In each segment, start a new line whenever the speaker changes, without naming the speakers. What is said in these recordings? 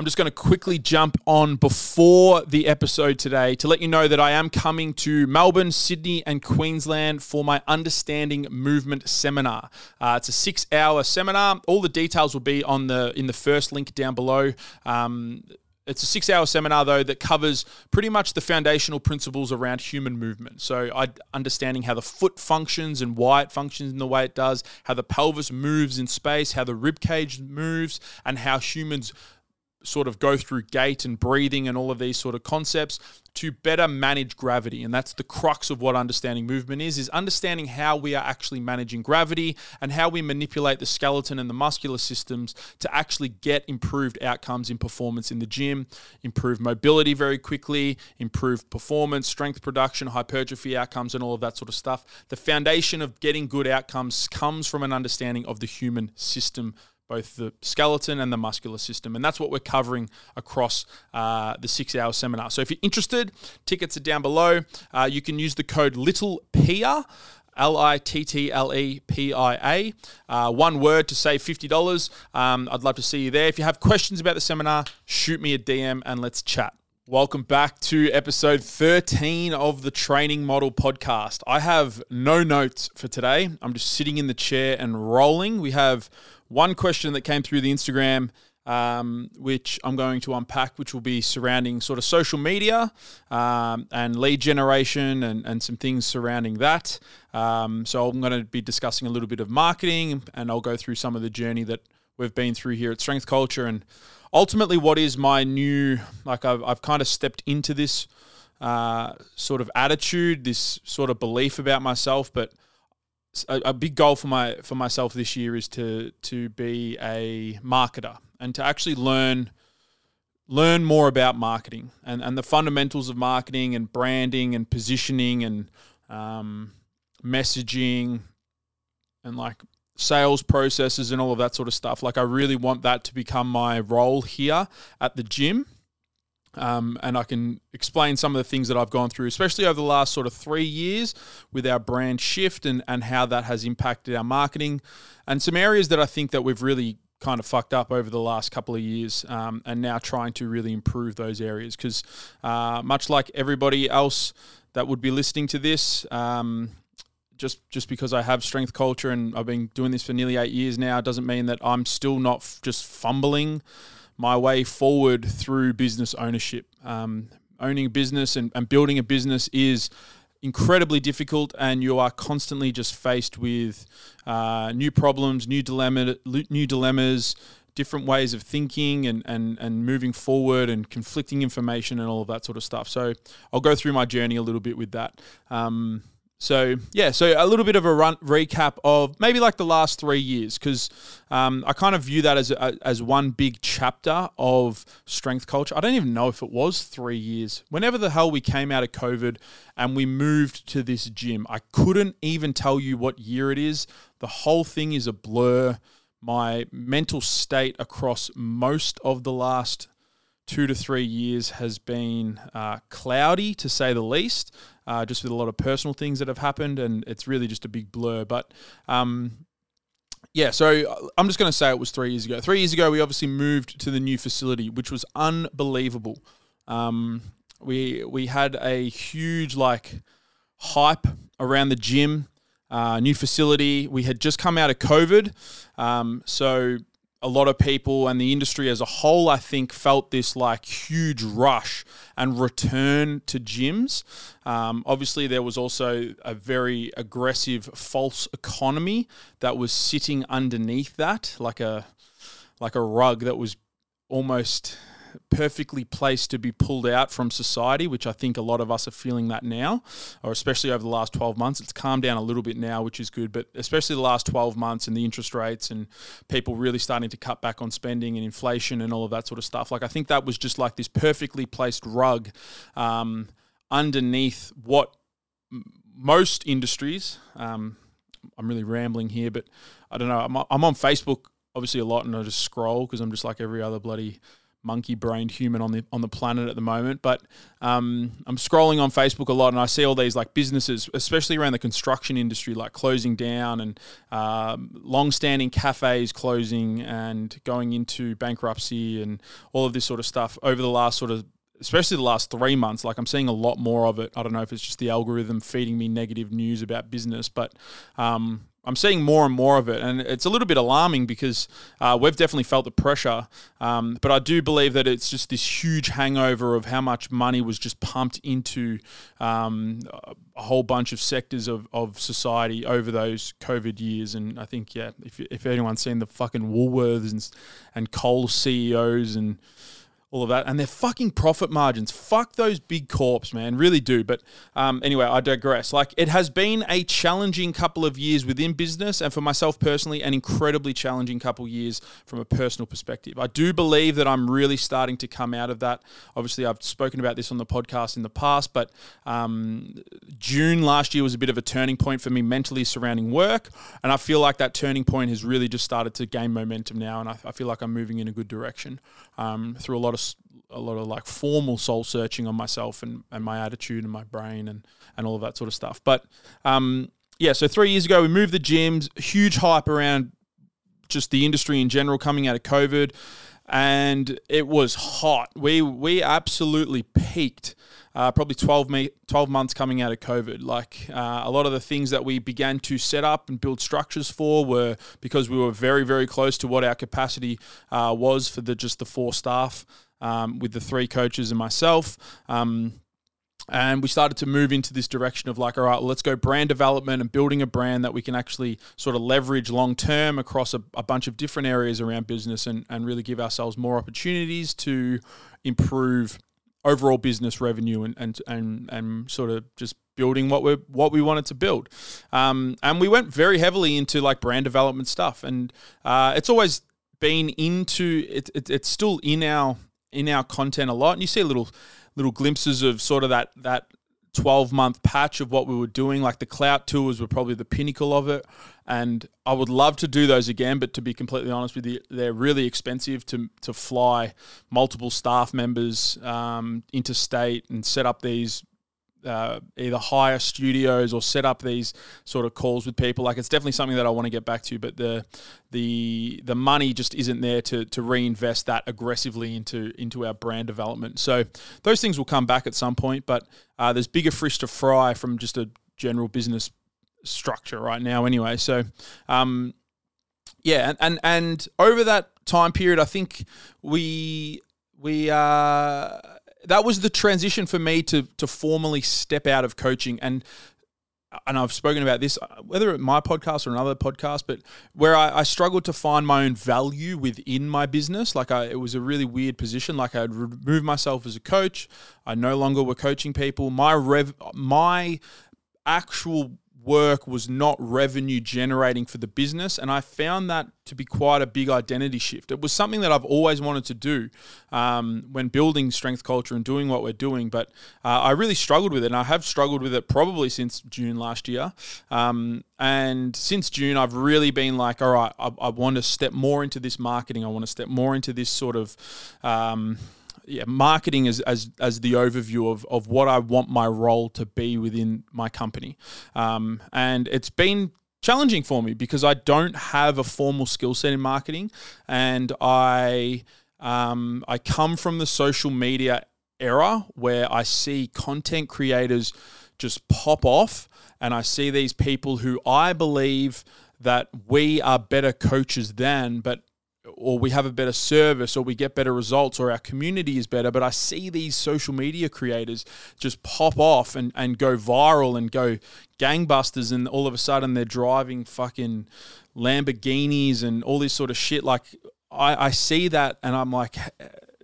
I'm just going to quickly jump on before the episode today to let you know that I am coming to Melbourne, Sydney, and Queensland for my Understanding Movement seminar. Uh, it's a six-hour seminar. All the details will be on the in the first link down below. Um, it's a six hour seminar, though, that covers pretty much the foundational principles around human movement. So, I understanding how the foot functions and why it functions in the way it does, how the pelvis moves in space, how the rib cage moves, and how humans sort of go through gait and breathing and all of these sort of concepts to better manage gravity. And that's the crux of what understanding movement is is understanding how we are actually managing gravity and how we manipulate the skeleton and the muscular systems to actually get improved outcomes in performance in the gym improve mobility very quickly improve performance strength production hypertrophy outcomes and all of that sort of stuff. The foundation of getting good outcomes comes from an understanding of the human system both the skeleton and the muscular system. And that's what we're covering across uh, the six hour seminar. So if you're interested, tickets are down below. Uh, you can use the code Little Pia. L I T T L E P I A. Uh, one word to save $50. Um, I'd love to see you there. If you have questions about the seminar, shoot me a DM and let's chat. Welcome back to episode 13 of the Training Model Podcast. I have no notes for today. I'm just sitting in the chair and rolling. We have one question that came through the Instagram, um, which I'm going to unpack, which will be surrounding sort of social media um, and lead generation and, and some things surrounding that. Um, so I'm going to be discussing a little bit of marketing and I'll go through some of the journey that we've been through here at Strength Culture and ultimately what is my new, like I've, I've kind of stepped into this uh, sort of attitude, this sort of belief about myself, but a, a, big goal for my for myself this year is to to be a marketer and to actually learn learn more about marketing and, and the fundamentals of marketing and branding and positioning and um, messaging and like sales processes and all of that sort of stuff. Like I really want that to become my role here at the gym um, and I can explain some of the things that I've gone through, especially over the last sort of three years with our brand shift and, and how that has impacted our marketing and some areas that I think that we've really kind of fucked up over the last couple of years um, and now trying to really improve those areas. Because uh, much like everybody else that would be listening to this um, just just because I have strength culture and I've been doing this for nearly eight years now doesn't mean that I'm still not f- just fumbling my way forward through business ownership. Um, owning a business and, and building a business is incredibly difficult, and you are constantly just faced with uh, new problems, new dilemma, new dilemmas, different ways of thinking and, and, and moving forward and conflicting information and all of that sort of stuff. So I'll go through my journey a little bit with that. Um, so yeah, so a little bit of a run recap of maybe like the last three years because um, I kind of view that as a, as one big chapter of strength culture. I don't even know if it was three years. Whenever the hell we came out of COVID and we moved to this gym, I couldn't even tell you what year it is. The whole thing is a blur. My mental state across most of the last two to three years has been uh, cloudy to say the least uh, just with a lot of personal things that have happened, and it's really just a big blur. But um, yeah, so I'm just going to say it was three years ago. Three years ago, we obviously moved to the new facility, which was unbelievable. Um, we we had a huge like hype around the gym, uh, new facility. We had just come out of COVID, um, so a lot of people and the industry as a whole, I think, felt this like huge rush and return to gyms. Um, obviously, there was also a very aggressive false economy that was sitting underneath that, like a like a rug that was almost perfectly placed to be pulled out from society, which I think a lot of us are feeling that now, or especially over the last 12 months. It's calmed down a little bit now, which is good, but especially the last 12 months and the interest rates and people really starting to cut back on spending and inflation and all of that sort of stuff. Like, I think that was just like this perfectly placed rug um, underneath what most industries, um, I'm really rambling here, but I don't know. I'm, I'm on Facebook obviously a lot and I just scroll because I'm just like every other bloody monkey brained human on the on the planet at the moment. But um, I'm scrolling on Facebook a lot, and I see all these like businesses, especially around the construction industry, like closing down and um, long-standing cafes closing and going into bankruptcy and all of this sort of stuff over the last sort of especially the last three months, like I'm seeing a lot more of it. I don't know if it's just the algorithm feeding me negative news about business, but um, I'm seeing more and more of it, and it's a little bit alarming because uh, we've definitely felt the pressure. Um, but I do believe that it's just this huge hangover of how much money was just pumped into um, a whole bunch of sectors of, of society over those COVID years. And I think, yeah, if, if anyone's seen the fucking Woolworths and, and Coles CEOs and all of that, and their fucking profit margins. Fuck those big corps, man, really do. But um, anyway, I digress. Like it has been a challenging couple of years within business, and for myself personally, an incredibly challenging couple of years from a personal perspective. I do believe that I'm really starting to come out of that. Obviously, I've spoken about this on the podcast in the past, but um, June last year was a bit of a turning point for me mentally surrounding work, and I feel like that turning point has really just started to gain momentum now, and I, I feel like I'm moving in a good direction um, through a lot of a lot of like formal soul searching on myself and, and my attitude and my brain and, and all of that sort of stuff. But um, yeah, so three years ago, we moved the gyms, huge hype around just the industry in general coming out of COVID. And it was hot. We we absolutely peaked uh, probably 12, me- 12 months coming out of COVID. Like uh, a lot of the things that we began to set up and build structures for were because we were very, very close to what our capacity uh, was for the just the four staff um, with the three coaches and myself. Um, and we started to move into this direction of like, all right, let's go brand development and building a brand that we can actually sort of leverage long term across a, a bunch of different areas around business and, and really give ourselves more opportunities to improve overall business revenue and and and, and sort of just building what we what we wanted to build. Um, and we went very heavily into like brand development stuff, and uh, it's always been into it, it, It's still in our in our content a lot, and you see little little glimpses of sort of that that 12 month patch of what we were doing. Like the Clout tours were probably the pinnacle of it. And I would love to do those again, but to be completely honest with you, they're really expensive to, to fly multiple staff members um, interstate and set up these uh, either hire studios or set up these sort of calls with people. Like it's definitely something that I want to get back to, but the the the money just isn't there to to reinvest that aggressively into into our brand development. So those things will come back at some point, but uh, there's bigger fish to fry from just a general business structure right now. Anyway, so. Um, yeah, and, and over that time period, I think we we uh that was the transition for me to to formally step out of coaching and and I've spoken about this, whether at my podcast or another podcast, but where I, I, struggled to find my own value within my business. Like I, it was a really weird position. Like I'd remove myself as a coach. I no longer were coaching people. My rev, my actual work was not revenue generating for the business. And I found that to be quite a big identity shift. It was something that I've always wanted to do um, when building strength culture and doing what we're doing. But uh, I really struggled with it. And I have struggled with it probably since June last year. Um, and since June, I've really been like, all right, I, I, want to step more into this marketing. I want to step more into this sort of. Um, yeah, marketing as, as, as the overview of, of what I want my role to be within my company. Um, and it's been challenging for me because I don't have a formal skill set in marketing and I um, I come from the social media era where I see content creators just pop off and I see these people who I believe that we are better coaches than but or we have a better service or we get better results or our community is better. But I see these social media creators just pop off and, and go viral and go gangbusters and all of a sudden they're driving fucking Lamborghinis and all this sort of shit. Like I, I see that and I'm like,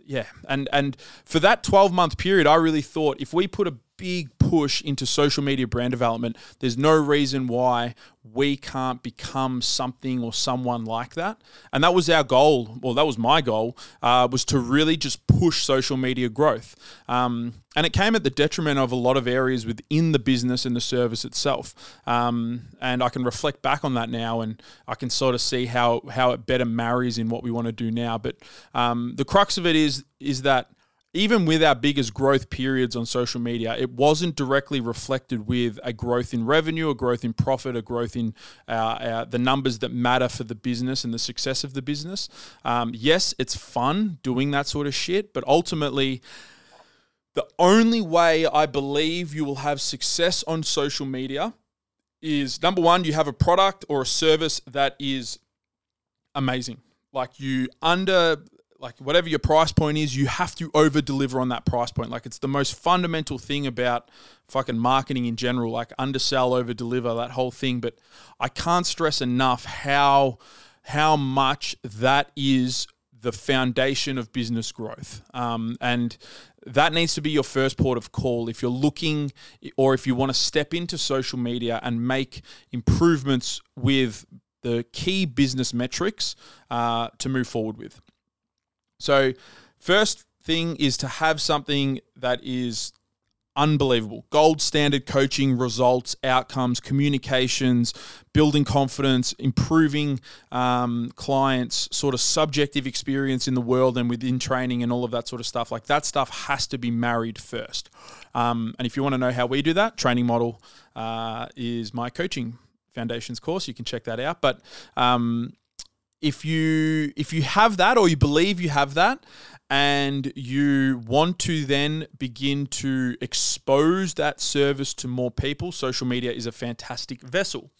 yeah. And and for that 12 month period, I really thought if we put a big push into social media brand development, there's no reason why we can't become something or someone like that. And that was our goal. Well, that was my goal, uh, was to really just push social media growth. Um, and it came at the detriment of a lot of areas within the business and the service itself. Um, and I can reflect back on that now, and I can sort of see how how it better marries in what we want to do now. But um, the crux of it is is that even with our biggest growth periods on social media, it wasn't directly reflected with a growth in revenue, a growth in profit, a growth in uh, uh, the numbers that matter for the business and the success of the business. Um, yes, it's fun doing that sort of shit, but ultimately, the only way I believe you will have success on social media is number one, you have a product or a service that is amazing. Like you under like whatever your price point is, you have to over deliver on that price point. Like it's the most fundamental thing about fucking marketing in general, like undersell, over deliver, that whole thing. But I can't stress enough how how much that is the foundation of business growth. Um, and that needs to be your first port of call if you're looking or if you want to step into social media and make improvements with the key business metrics uh, to move forward with. So, first thing is to have something that is unbelievable. Gold standard coaching, results, outcomes, communications, building confidence, improving um, clients' sort of subjective experience in the world and within training and all of that sort of stuff. Like that stuff has to be married first. Um, and if you want to know how we do that, training model uh, is my coaching foundations course. You can check that out. But um, if you if you have that or you believe you have that and you want to then begin to expose that service to more people social media is a fantastic vessel.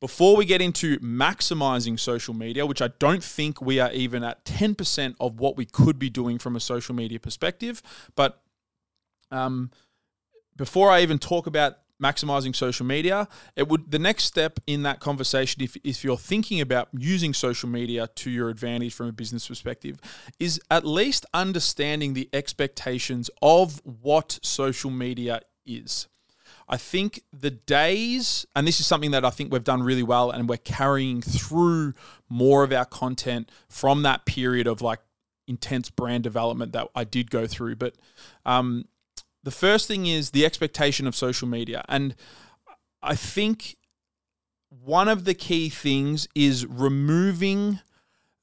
Before we get into maximizing social media which i don't think we are even at 10% of what we could be doing from a social media perspective but um, before i even talk about maximizing social media it would the next step in that conversation if, if you're thinking about using social media to your advantage from a business perspective is at least understanding the expectations of what social media is I think the days, and this is something that I think we've done really well, and we're carrying through more of our content from that period of like intense brand development that I did go through. But um, the first thing is the expectation of social media. And I think one of the key things is removing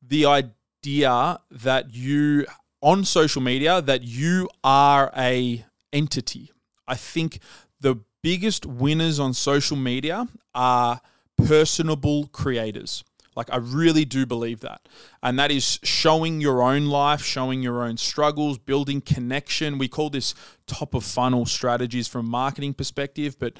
the idea that you on social media that you are a entity. I think the biggest winners on social media are personable creators. Like, I really do believe that. And that is showing your own life, showing your own struggles, building connection. We call this top of funnel strategies from marketing perspective, but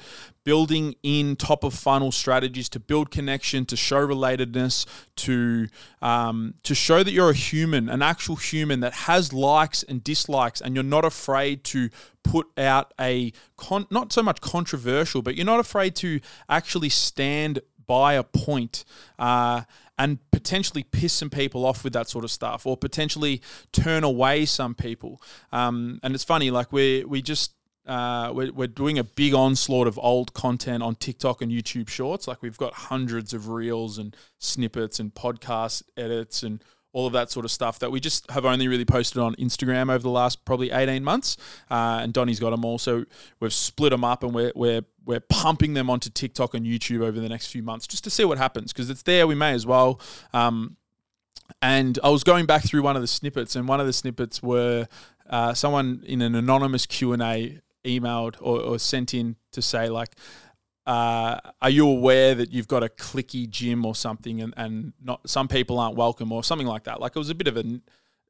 building in top of funnel strategies to build connection, to show relatedness, to um, to show that you're a human, an actual human that has likes and dislikes, and you're not afraid to put out a con- not so much controversial, but you're not afraid to actually stand by a point, uh, and potentially piss some people off with that sort of stuff, or potentially turn away some people. Um, and it's funny, like we we just uh, we're, we're doing a big onslaught of old content on TikTok and YouTube Shorts. Like we've got hundreds of reels and snippets and podcast edits and all of that sort of stuff that we just have only really posted on Instagram over the last probably 18 months. Uh, and Donnie's got them all. So we've split them up and we're, we're, we're pumping them onto TikTok and YouTube over the next few months just to see what happens because it's there. We may as well. Um, and I was going back through one of the snippets, and one of the snippets were uh, someone in an anonymous Q and A emailed or, or, sent in to say like, uh, are you aware that you've got a cliquey gym or something and, and not some people aren't welcome or something like that like it was a bit of a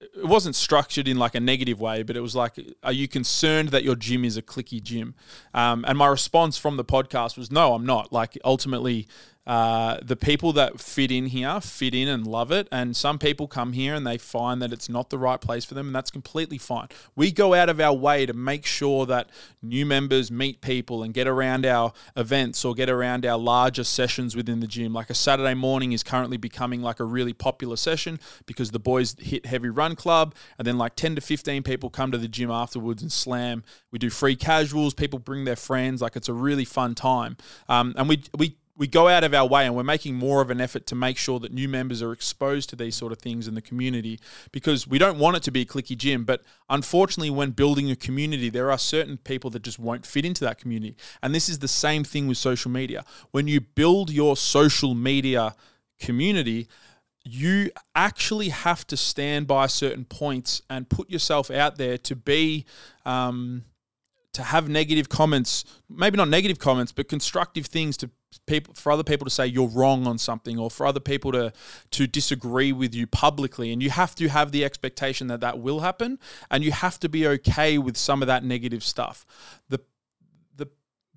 it wasn't structured in like a negative way but it was like are you concerned that your gym is a cliquey gym? Um, and my response from the podcast was no i'm not. Like ultimately uh, the people that fit in here fit in and love it. And some people come here and they find that it's not the right place for them, and that's completely fine. We go out of our way to make sure that new members meet people and get around our events or get around our larger sessions within the gym. Like a Saturday morning is currently becoming like a really popular session because the boys hit heavy run club, and then like 10 to 15 people come to the gym afterwards and slam. We do free casuals, people bring their friends. Like it's a really fun time. Um, and we, we, we go out of our way and we're making more of an effort to make sure that new members are exposed to these sort of things in the community because we don't want it to be a cliquey gym. But unfortunately, when building a community, there are certain people that just won't fit into that community. And this is the same thing with social media. When you build your social media community, you actually have to stand by certain points and put yourself out there to be. Um, to have negative comments, maybe not negative comments, but constructive things to people for other people to say you're wrong on something or for other people to to disagree with you publicly. And you have to have the expectation that that will happen and you have to be okay with some of that negative stuff. The the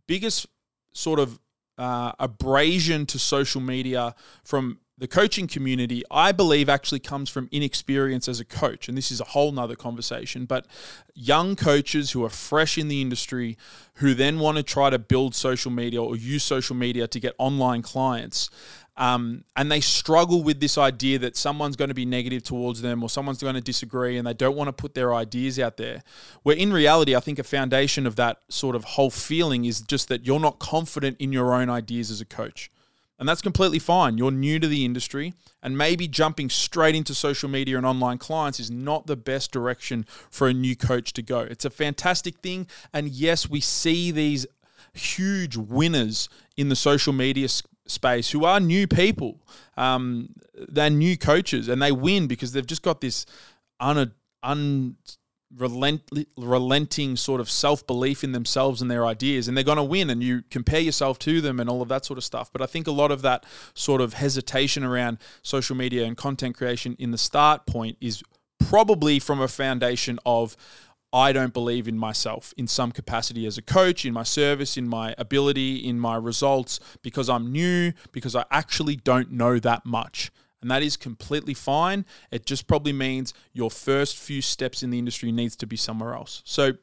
biggest sort of uh, abrasion to social media from the coaching community, I believe, actually comes from inexperience as a coach. And this is a whole nother conversation. But young coaches who are fresh in the industry, who then want to try to build social media or use social media to get online clients, um, and they struggle with this idea that someone's going to be negative towards them or someone's going to disagree and they don't want to put their ideas out there. Where in reality, I think a foundation of that sort of whole feeling is just that you're not confident in your own ideas as a coach. And that's completely fine. You're new to the industry, and maybe jumping straight into social media and online clients is not the best direction for a new coach to go. It's a fantastic thing. And yes, we see these huge winners in the social media space who are new people. Um, they're new coaches, and they win because they've just got this un, un relent, relenting sort of self belief in themselves and their ideas, and they're going to win. And you compare yourself to them and all of that sort of stuff. But I think a lot of that sort of hesitation around social media and content creation in the start point is probably from a foundation of I don't believe in myself in some capacity as a coach, in my service, in my ability, in my results, because I'm new, because I actually don't know that much and that is completely fine. It just probably means your first few steps in the industry needs to be somewhere else. So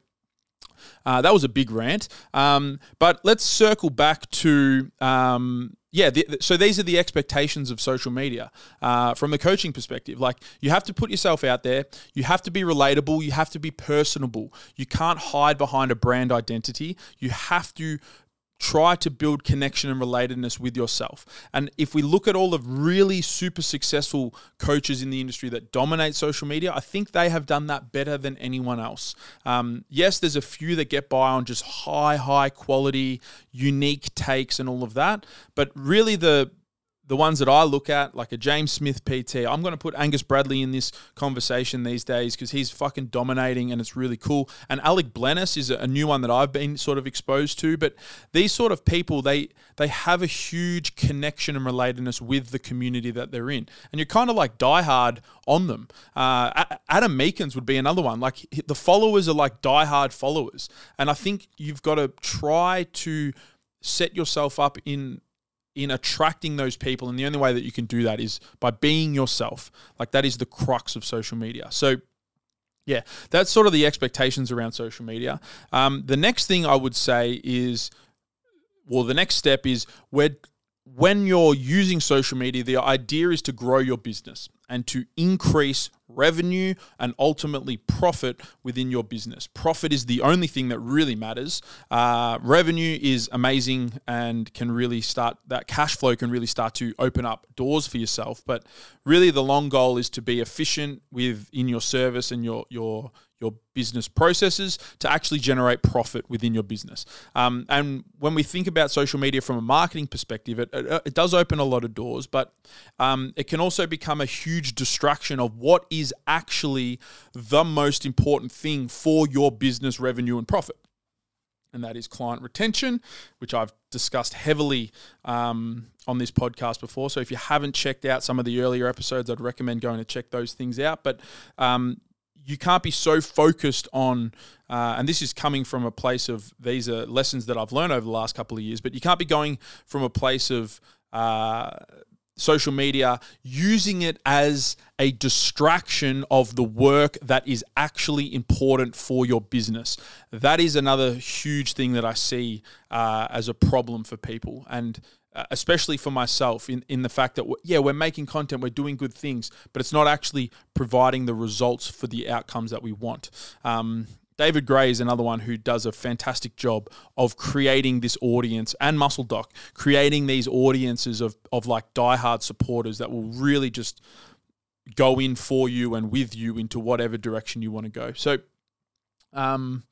uh, that was a big rant. Um, but let's circle back to. Um, yeah, the, so these are the expectations of social media uh, from the coaching perspective. Like, you have to put yourself out there, you have to be relatable, you have to be personable. You can't hide behind a brand identity. You have to try to build connection and relatedness with yourself. And if we look at all the really super successful coaches in the industry that dominate social media, I think they have done that better than anyone else. Um, yes, there's a few that get by on just high, high quality, unique takes and all of that. But really, the the ones that I look at, like a James Smith PT, I'm going to put Angus Bradley in this conversation these days because he's fucking dominating and it's really cool. And Alec Blenis is a new one that I've been sort of exposed to. But these sort of people, they they have a huge connection and relatedness with the community that they're in, and you're kind of like diehard on them. Uh, Adam Meakins would be another one. Like the followers are like diehard followers, and I think you've got to try to set yourself up in in attracting those people. And the only way that you can do that is by being yourself. Like that is the crux of social media. So, yeah, that's sort of the expectations around social media. Um, the next thing I would say is, well, the next step is where when you're using social media, the idea is to grow your business and to increase revenue and ultimately profit within your business. Profit is the only thing that really matters. Uh, revenue is amazing and can really start, that cash flow can really start to open up doors for yourself. But really, the long goal is to be efficient within your service and your, your, your business processes to actually generate profit within your business. Um, and when we think about social media from a marketing perspective, it, it, it does open a lot of doors, but um, it can also become a huge distraction of what is actually the most important thing for your business revenue and profit. And that is client retention, which I've discussed heavily um, on this podcast before. So if you haven't checked out some of the earlier episodes, I'd recommend going to check those things out. But um, you can't be so focused on, uh, and this is coming from a place of these are lessons that I've learned over the last couple of years, but you can't be going from a place of uh, social media, using it as a distraction of the work that is actually important for your business. That is another huge thing that I see uh, as a problem for people. And uh, especially for myself, in, in the fact that, yeah, we're making content, we're doing good things, but it's not actually providing the results for the outcomes that we want. Um, David Gray is another one who does a fantastic job of creating this audience and Muscle Doc, creating these audiences of, of like diehard supporters that will really just go in for you and with you into whatever direction you want to go. So, um,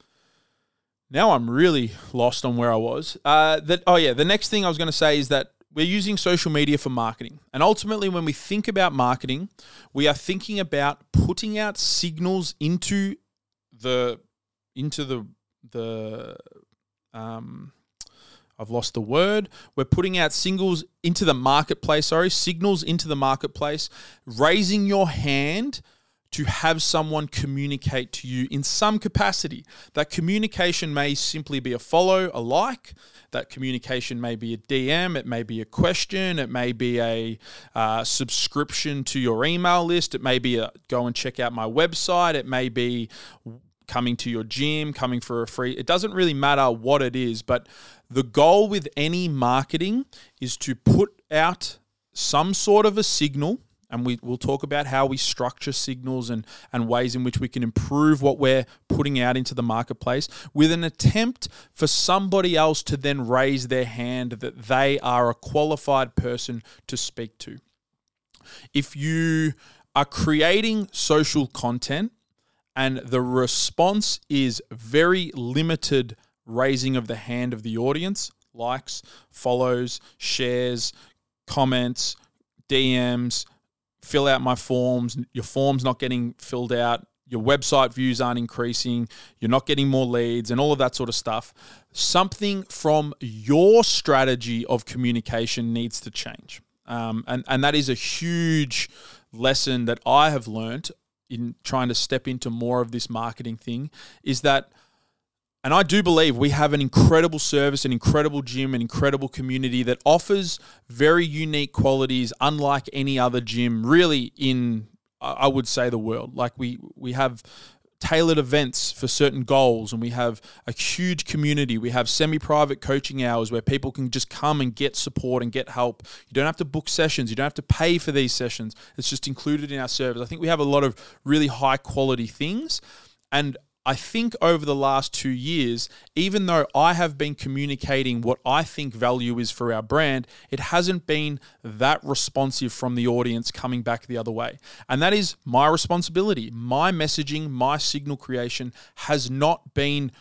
now I'm really lost on where I was. Uh, that oh yeah, the next thing I was going to say is that we're using social media for marketing. And ultimately, when we think about marketing, we are thinking about putting out signals into the into the the um I've lost the word. We're putting out singles into the marketplace, sorry, signals into the marketplace, raising your hand to have someone communicate to you in some capacity. That communication may simply be a follow, a like. That communication may be a DM, it may be a question, it may be a uh, subscription to your email list, it may be a go and check out my website, it may be coming to your gym, coming for a free. It doesn't really matter what it is, but the goal with any marketing is to put out some sort of a signal. And we, we'll talk about how we structure signals and, and ways in which we can improve what we're putting out into the marketplace with an attempt for somebody else to then raise their hand that they are a qualified person to speak to. If you are creating social content and the response is very limited raising of the hand of the audience likes, follows, shares, comments, DMs, fill out my forms, your form's not getting filled out, your website views aren't increasing, you're not getting more leads, and all of that sort of stuff. Something from your strategy of communication needs to change. Um, and, and that is a huge lesson that I have learned in trying to step into more of this marketing thing is that and I do believe we have an incredible service, an incredible gym, an incredible community that offers very unique qualities, unlike any other gym, really in I would say the world. Like we we have tailored events for certain goals and we have a huge community. We have semi-private coaching hours where people can just come and get support and get help. You don't have to book sessions. You don't have to pay for these sessions. It's just included in our service. I think we have a lot of really high quality things. And I think over the last two years, even though I have been communicating what I think value is for our brand, it hasn't been that responsive from the audience coming back the other way. And that is my responsibility. My messaging, my signal creation has not been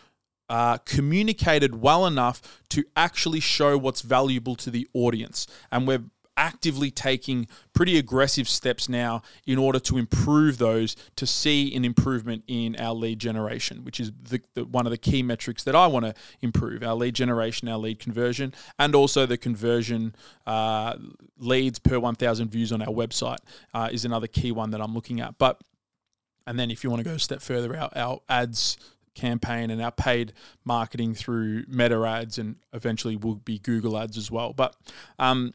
uh, communicated well enough to actually show what's valuable to the audience. And we're actively taking pretty aggressive steps now in order to improve those to see an improvement in our lead generation, which is the, the, one of the key metrics that I want to improve our lead generation, our lead conversion, and also the conversion uh, leads per 1,000 views on our website uh, is another key one that I'm looking at. But and then if you want to go a step further, our, our ads campaign and our paid marketing through meta ads and eventually will be Google ads as well. But um,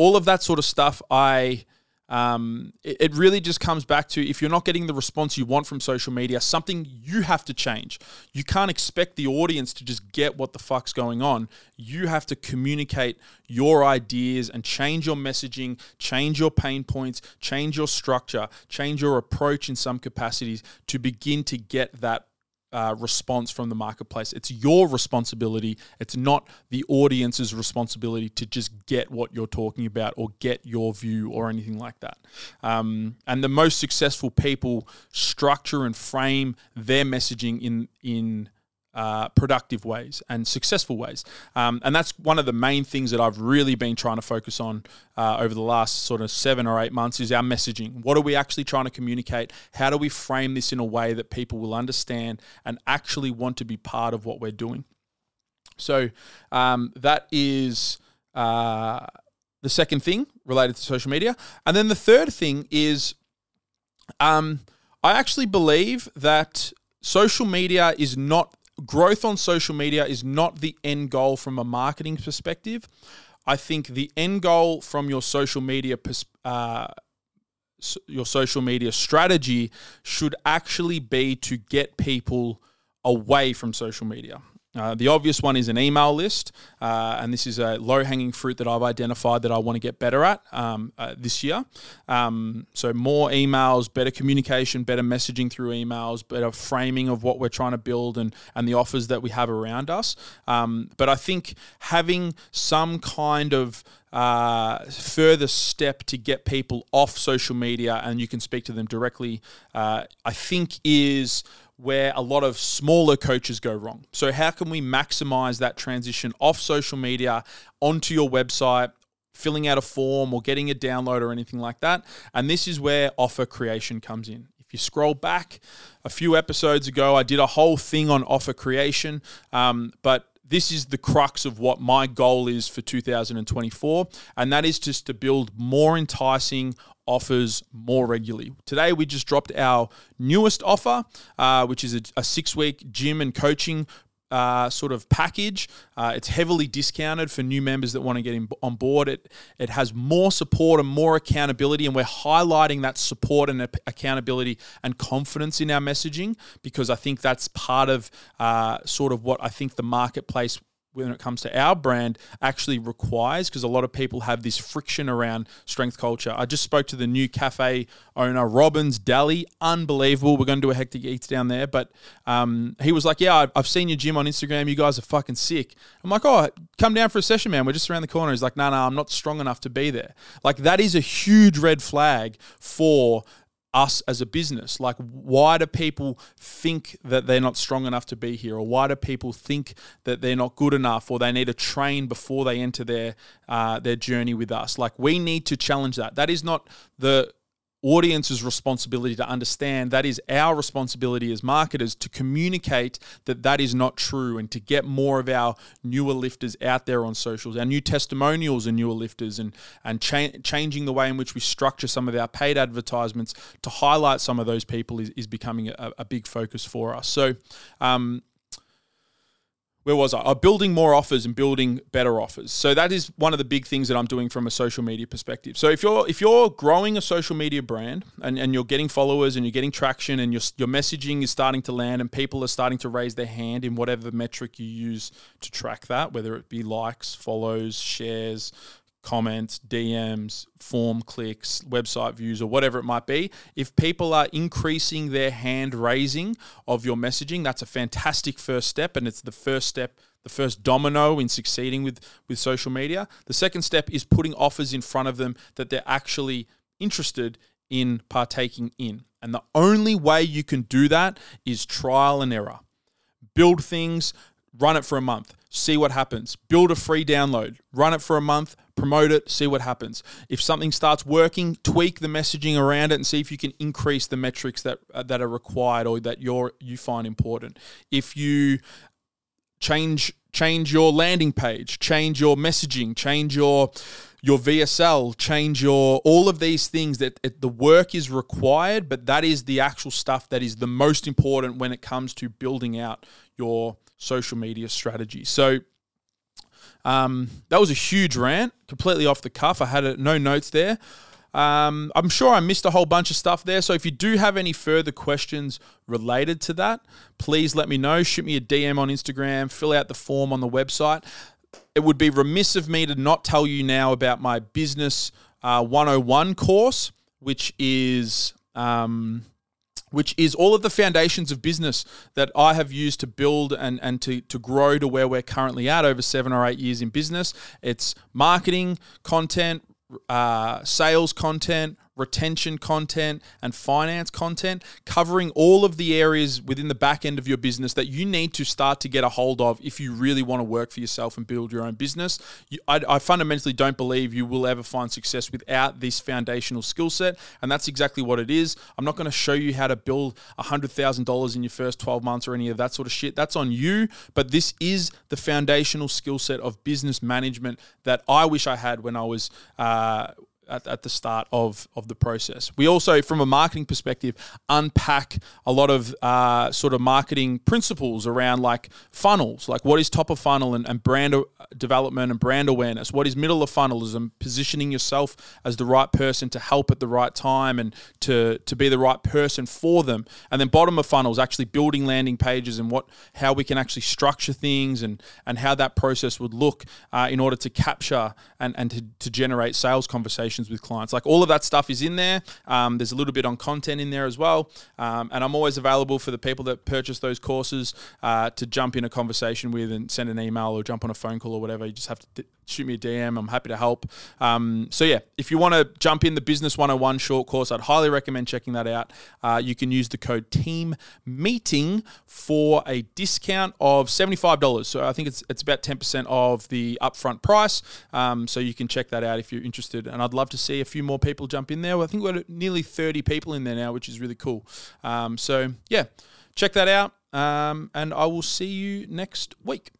all of that sort of stuff, I. Um, it, it, really just comes back to if you're not getting the response you want from social media, something you have to change. You can't expect the audience to just get what the fuck's going on. You have to communicate your ideas and change your messaging, change your pain points, change your structure, change your approach in some capacities to begin to get that uh, response from the marketplace. It's your responsibility. It's not the audience's responsibility to just get what you're talking about or get your view or anything like that. Um, and the most successful people structure and frame their messaging in in uh, productive ways and successful ways. Um, and that's one of the main things that I've really been trying to focus on uh, over the last sort of seven or eight months is our messaging. What are we actually trying to communicate? How do we frame this in a way that people will understand and actually want to be part of what we're doing? So um, that is uh, the second thing related to social media. And then the third thing is um, I actually believe that social media is not growth on social media is not the end goal from a marketing perspective. I think the end goal from your social media pers- uh, your social media strategy should actually be to get people away from social media. Uh, the obvious one is an email list, uh, and this is a low hanging fruit that I've identified that I want to get better at um, uh, this year. Um, so, more emails, better communication, better messaging through emails, better framing of what we're trying to build and, and the offers that we have around us. Um, but I think having some kind of uh, further step to get people off social media and you can speak to them directly, uh, I think is where a lot of smaller coaches go wrong. So, how can we maximize that transition off social media onto your website? Filling out a form or getting a download or anything like that. And this is where offer creation comes in. If you scroll back a few episodes ago, I did a whole thing on offer creation, um, but this is the crux of what my goal is for 2024, and that is just to build more enticing offers more regularly. Today, we just dropped our newest offer, uh, which is a, a six week gym and coaching uh, sort of package. Uh, it's heavily discounted for new members that want to get in, on board. It it has more support and more accountability, and we're highlighting that support and accountability and confidence in our messaging because I think that's part of uh, sort of what I think the marketplace when it comes to our brand actually requires because a lot of people have this friction around strength culture. I just spoke to the new cafe owner, Robbins Daly. Unbelievable. We're going to do a hectic eats down there. But um, he was like, Yeah, I've seen your gym on Instagram. You guys are fucking sick. I'm like, Oh, come down for a session, man. We're just around the corner. He's like, No, nah, no, nah, I'm not strong enough to be there. Like, that is a huge red flag for us as a business. Like, why do people think that they're not strong enough to be here, or why do people think that they're not good enough, or they need to train before they enter their uh, their journey with us? Like, we need to challenge that. That is not the audience's responsibility to understand that is our responsibility as marketers to communicate that that is not true and to get more of our newer lifters out there on socials our new testimonials and newer lifters and and cha- changing the way in which we structure some of our paid advertisements to highlight some of those people is, is becoming a, a big focus for us. So um, where was I? I'm building more offers and building better offers. So that is one of the big things that I'm doing from a social media perspective. So if you're if you're growing a social media brand and, and you're getting followers and you're getting traction and your your messaging is starting to land and people are starting to raise their hand in whatever metric you use to track that, whether it be likes, follows, shares, comments, DMs, form clicks, website views, or whatever it might be. If people are increasing their hand raising of your messaging, that's a fantastic first step, and it's the first step. The first domino in succeeding with, with social media. The second step is putting offers in front of them that they're actually interested in partaking in. And the only way you can do that is trial and error. Build things, run it for a month, see what happens. Build a free download, run it for a month, promote it, see what happens. If something starts working, tweak the messaging around it and see if you can increase the metrics that uh, that are required or that you're you find important. If you change change your landing page, change your messaging, change your your VSL, change your all of these things that it, the work is required, but that is the actual stuff that is the most important when it comes to building out your social media strategy. So um, that was a huge rant, completely off the cuff. I had a, no notes there. Um, I'm sure I missed a whole bunch of stuff there. So if you do have any further questions related to that, please let me know. Shoot me a DM on Instagram, fill out the form on the website. It would be remiss of me to not tell you now about my Business uh, 101 course, which is. Um, which is all of the foundations of business that I have used to build and, and to, to grow to where we're currently at over seven or eight years in business. It's marketing, content, uh, sales content, retention content, and finance content, covering all of the areas within the back end of your business that you need to start to get a hold of if you really want to work for yourself and build your own business. You, I, I fundamentally don't believe you will ever find success without this foundational skill set, and that's exactly what it is. I'm not going to show you how to build $100,000 in your first 12 months or any of that sort of shit. That's on you, but this is the foundational skill set of business management that I wish I had when I was. Uh, at, at the start of, of the process. We also, from a marketing perspective, unpack a lot of uh, sort of marketing principles around like funnels, like what is top of funnel and, and brand development and brand awareness. What is middle of funnel is positioning yourself as the right person to help at the right time and to, to be the right person for them. And then bottom of funnel is actually building landing pages and what how we can actually structure things and, and how that process would look uh, in order to capture and, and to, to generate sales conversations with clients. Like all of that stuff is in there. Um, there's a little bit on content in there as well. Um, and I'm always available for the people that purchase those courses uh, to jump in a conversation with and send an email or jump on a phone call or whatever. You just have to shoot me a DM. I'm happy to help. Um, so yeah, if you want to jump in the Business 101 short course, I'd highly recommend checking that out. Uh, you can use the code Team Meeting for a discount of $75. So I think it's it's about 10% of the upfront price. Um, so you can check that out if you're interested. And I'd love to see a few more people jump in there. Well, I think we're nearly 30 people in there now, which is really cool. Um, so yeah, check that out. Um, and I will see you next week.